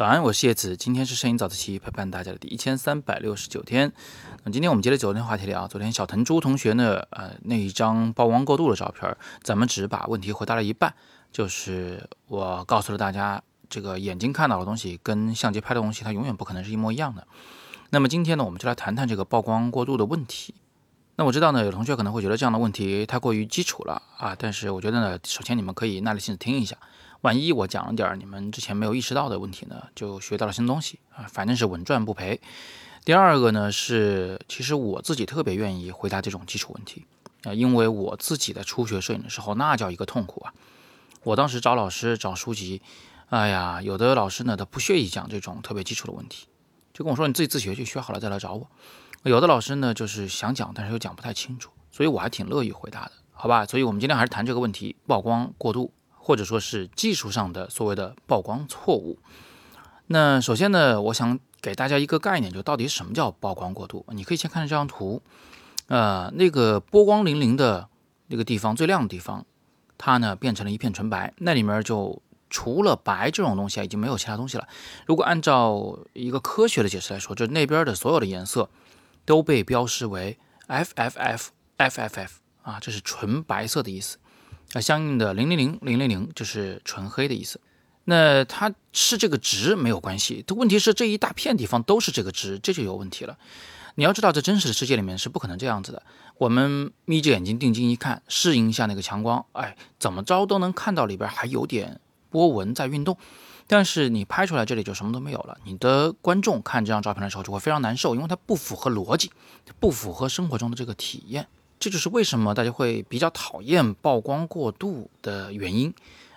早安，我是叶子，今天是摄影早自习陪伴大家的第一千三百六十九天。那今天我们接着昨天话题聊，昨天小藤珠同学呢，呃，那一张曝光过度的照片，咱们只把问题回答了一半，就是我告诉了大家，这个眼睛看到的东西跟相机拍的东西，它永远不可能是一模一样的。那么今天呢，我们就来谈谈这个曝光过度的问题。那我知道呢，有同学可能会觉得这样的问题太过于基础了啊，但是我觉得呢，首先你们可以耐着性子听一下。万一我讲了点儿你们之前没有意识到的问题呢，就学到了新东西啊，反正是稳赚不赔。第二个呢是，其实我自己特别愿意回答这种基础问题啊，因为我自己在初学摄影的时候，那叫一个痛苦啊。我当时找老师找书籍，哎呀，有的老师呢他不屑于讲这种特别基础的问题，就跟我说你自己自学就学好了再来找我。有的老师呢就是想讲，但是又讲不太清楚，所以我还挺乐意回答的，好吧？所以我们今天还是谈这个问题：曝光过度。或者说是技术上的所谓的曝光错误。那首先呢，我想给大家一个概念，就到底什么叫曝光过度？你可以先看这张图，呃，那个波光粼粼的那个地方，最亮的地方，它呢变成了一片纯白，那里面就除了白这种东西啊，已经没有其他东西了。如果按照一个科学的解释来说，就那边的所有的颜色都被标识为 FFF，FFF 啊，这是纯白色的意思。那相应的零零零零零零就是纯黑的意思，那它是这个值没有关系，它问题是这一大片地方都是这个值，这就有问题了。你要知道，在真实的世界里面是不可能这样子的。我们眯着眼睛定睛一看，适应一下那个强光，哎，怎么着都能看到里边还有点波纹在运动。但是你拍出来这里就什么都没有了，你的观众看这张照片的时候就会非常难受，因为它不符合逻辑，不符合生活中的这个体验。这就是为什么大家会比较讨厌曝光过度的原因。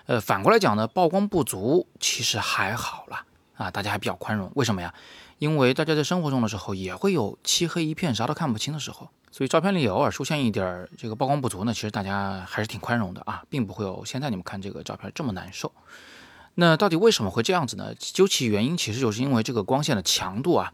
呃，反过来讲呢，曝光不足其实还好啦，啊，大家还比较宽容。为什么呀？因为大家在生活中的时候也会有漆黑一片、啥都看不清的时候，所以照片里偶尔出现一点这个曝光不足呢，其实大家还是挺宽容的啊，并不会有现在你们看这个照片这么难受。那到底为什么会这样子呢？究其原因，其实就是因为这个光线的强度啊，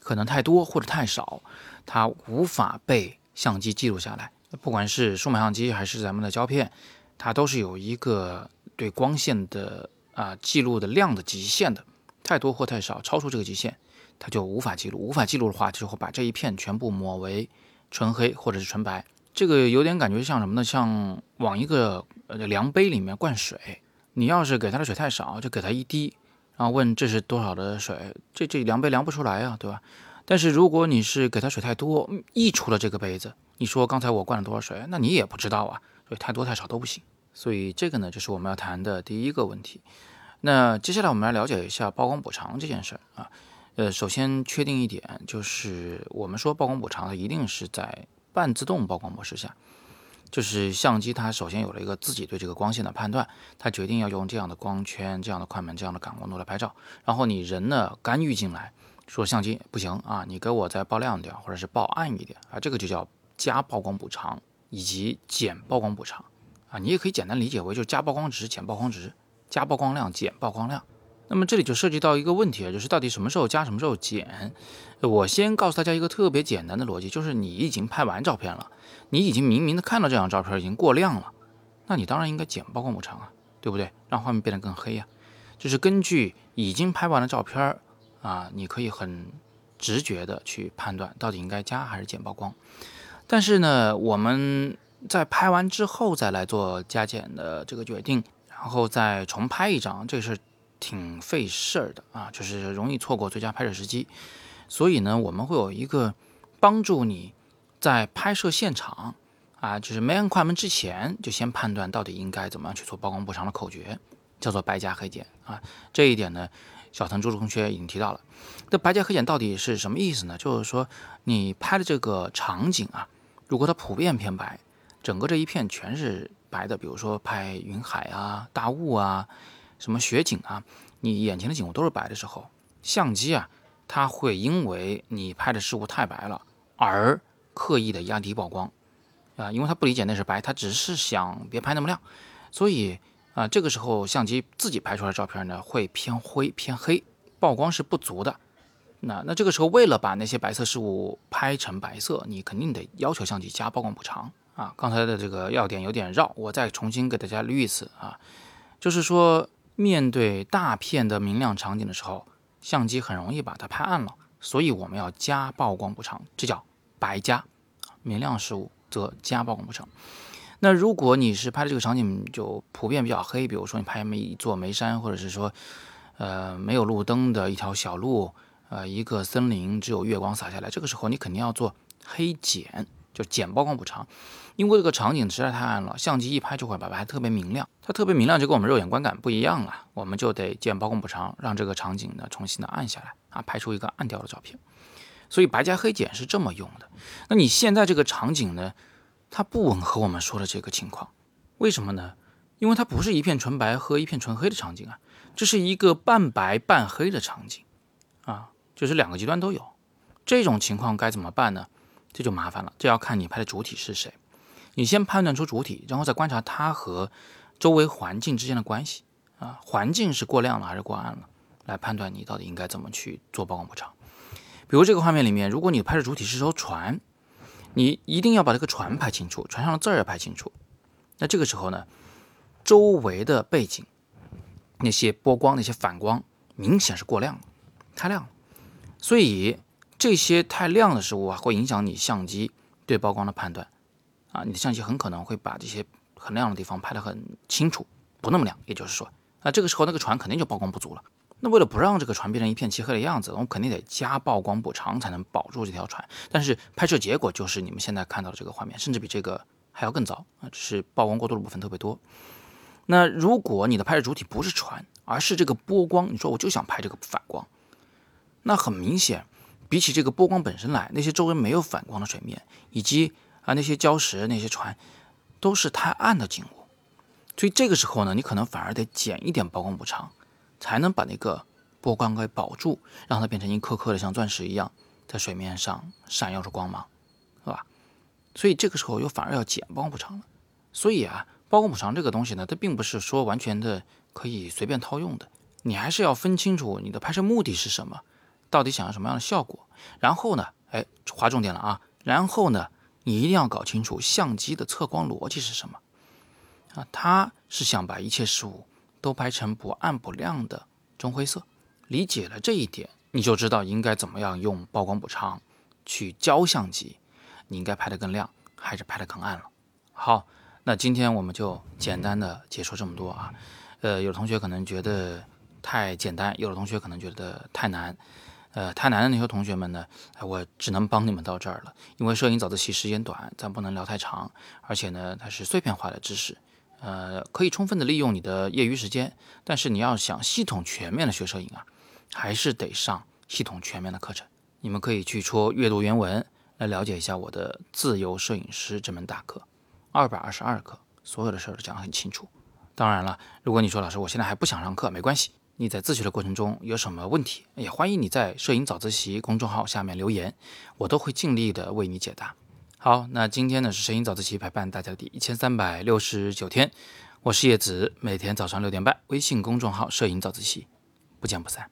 可能太多或者太少，它无法被。相机记录下来，不管是数码相机还是咱们的胶片，它都是有一个对光线的啊记录的量的极限的，太多或太少，超出这个极限，它就无法记录。无法记录的话，就会把这一片全部抹为纯黑或者是纯白。这个有点感觉像什么呢？像往一个呃量杯里面灌水，你要是给它的水太少，就给它一滴，然后问这是多少的水，这这量杯量不出来啊，对吧？但是如果你是给它水太多，溢出了这个杯子，你说刚才我灌了多少水，那你也不知道啊，所以太多太少都不行。所以这个呢，就是我们要谈的第一个问题。那接下来我们来了解一下曝光补偿这件事儿啊。呃，首先确定一点，就是我们说曝光补偿，它一定是在半自动曝光模式下，就是相机它首先有了一个自己对这个光线的判断，它决定要用这样的光圈、这样的快门、这样的感光度来拍照，然后你人呢干预进来。说相机不行啊，你给我再爆亮点，或者是爆暗一点啊，这个就叫加曝光补偿以及减曝光补偿啊，你也可以简单理解为就是加曝光值减曝光值，加曝光量减曝光量。那么这里就涉及到一个问题啊，就是到底什么时候加，什么时候减？我先告诉大家一个特别简单的逻辑，就是你已经拍完照片了，你已经明明的看到这张照片已经过亮了，那你当然应该减曝光补偿啊，对不对？让画面变得更黑呀，就是根据已经拍完的照片。啊，你可以很直觉的去判断到底应该加还是减曝光，但是呢，我们在拍完之后再来做加减的这个决定，然后再重拍一张，这是挺费事儿的啊，就是容易错过最佳拍摄时机。所以呢，我们会有一个帮助你在拍摄现场啊，就是没按快门之前就先判断到底应该怎么样去做曝光补偿的口诀，叫做白加黑减啊。这一点呢。小唐朱同学已经提到了，那白加黑减到底是什么意思呢？就是说，你拍的这个场景啊，如果它普遍偏白，整个这一片全是白的，比如说拍云海啊、大雾啊、什么雪景啊，你眼前的景物都是白的时候，相机啊，它会因为你拍的事物太白了而刻意的压低曝光啊，因为它不理解那是白，它只是想别拍那么亮，所以。啊，这个时候相机自己拍出来的照片呢，会偏灰偏黑，曝光是不足的。那那这个时候，为了把那些白色事物拍成白色，你肯定得要求相机加曝光补偿啊。刚才的这个要点有点绕，我再重新给大家捋一次啊，就是说面对大片的明亮场景的时候，相机很容易把它拍暗了，所以我们要加曝光补偿，这叫白加。明亮事物则加曝光补偿。那如果你是拍的这个场景就普遍比较黑，比如说你拍一座煤山，或者是说，呃，没有路灯的一条小路，呃，一个森林只有月光洒下来，这个时候你肯定要做黑减，就减曝光补偿，因为这个场景实在太暗了，相机一拍就会把白特别明亮，它特别明亮就跟我们肉眼观感不一样了，我们就得减曝光补偿，让这个场景呢重新的暗下来啊，拍出一个暗调的照片。所以白加黑减是这么用的。那你现在这个场景呢？它不吻合我们说的这个情况，为什么呢？因为它不是一片纯白和一片纯黑的场景啊，这是一个半白半黑的场景啊，就是两个极端都有。这种情况该怎么办呢？这就麻烦了，这要看你拍的主体是谁。你先判断出主体，然后再观察它和周围环境之间的关系啊，环境是过亮了还是过暗了，来判断你到底应该怎么去做曝光补偿。比如这个画面里面，如果你拍的主体是艘船。你一定要把这个船拍清楚，船上的字儿要拍清楚。那这个时候呢，周围的背景那些波光、那些反光，明显是过亮了，太亮了。所以这些太亮的事物啊，会影响你相机对曝光的判断啊。你的相机很可能会把这些很亮的地方拍得很清楚，不那么亮。也就是说，那这个时候那个船肯定就曝光不足了。那为了不让这个船变成一片漆黑的样子，我们肯定得加曝光补偿，才能保住这条船。但是拍摄结果就是你们现在看到的这个画面，甚至比这个还要更糟啊！只是曝光过度的部分特别多。那如果你的拍摄主体不是船，而是这个波光，你说我就想拍这个反光，那很明显，比起这个波光本身来，那些周围没有反光的水面，以及啊那些礁石、那些船，都是太暗的景物。所以这个时候呢，你可能反而得减一点曝光补偿。才能把那个波光给保住，让它变成一颗颗的像钻石一样在水面上闪耀着光芒，是吧？所以这个时候又反而要减光补偿了。所以啊，曝光补偿这个东西呢，它并不是说完全的可以随便套用的，你还是要分清楚你的拍摄目的是什么，到底想要什么样的效果。然后呢，哎，划重点了啊！然后呢，你一定要搞清楚相机的测光逻辑是什么啊？它是想把一切事物。都拍成不暗不亮的中灰色，理解了这一点，你就知道应该怎么样用曝光补偿去教相机，你应该拍得更亮还是拍得更暗了。好，那今天我们就简单的解说这么多啊。呃，有的同学可能觉得太简单，有的同学可能觉得太难。呃，太难的那些同学们呢，我只能帮你们到这儿了，因为摄影早自习时间短，咱不能聊太长，而且呢，它是碎片化的知识。呃，可以充分的利用你的业余时间，但是你要想系统全面的学摄影啊，还是得上系统全面的课程。你们可以去戳阅读原文来了解一下我的自由摄影师这门大课，二百二十二课，所有的事儿都讲得很清楚。当然了，如果你说老师我现在还不想上课，没关系，你在自学的过程中有什么问题，也欢迎你在摄影早自习公众号下面留言，我都会尽力的为你解答。好，那今天呢是摄影早自习陪伴大家的第一千三百六十九天，我是叶子，每天早上六点半，微信公众号摄影早自习，不见不散。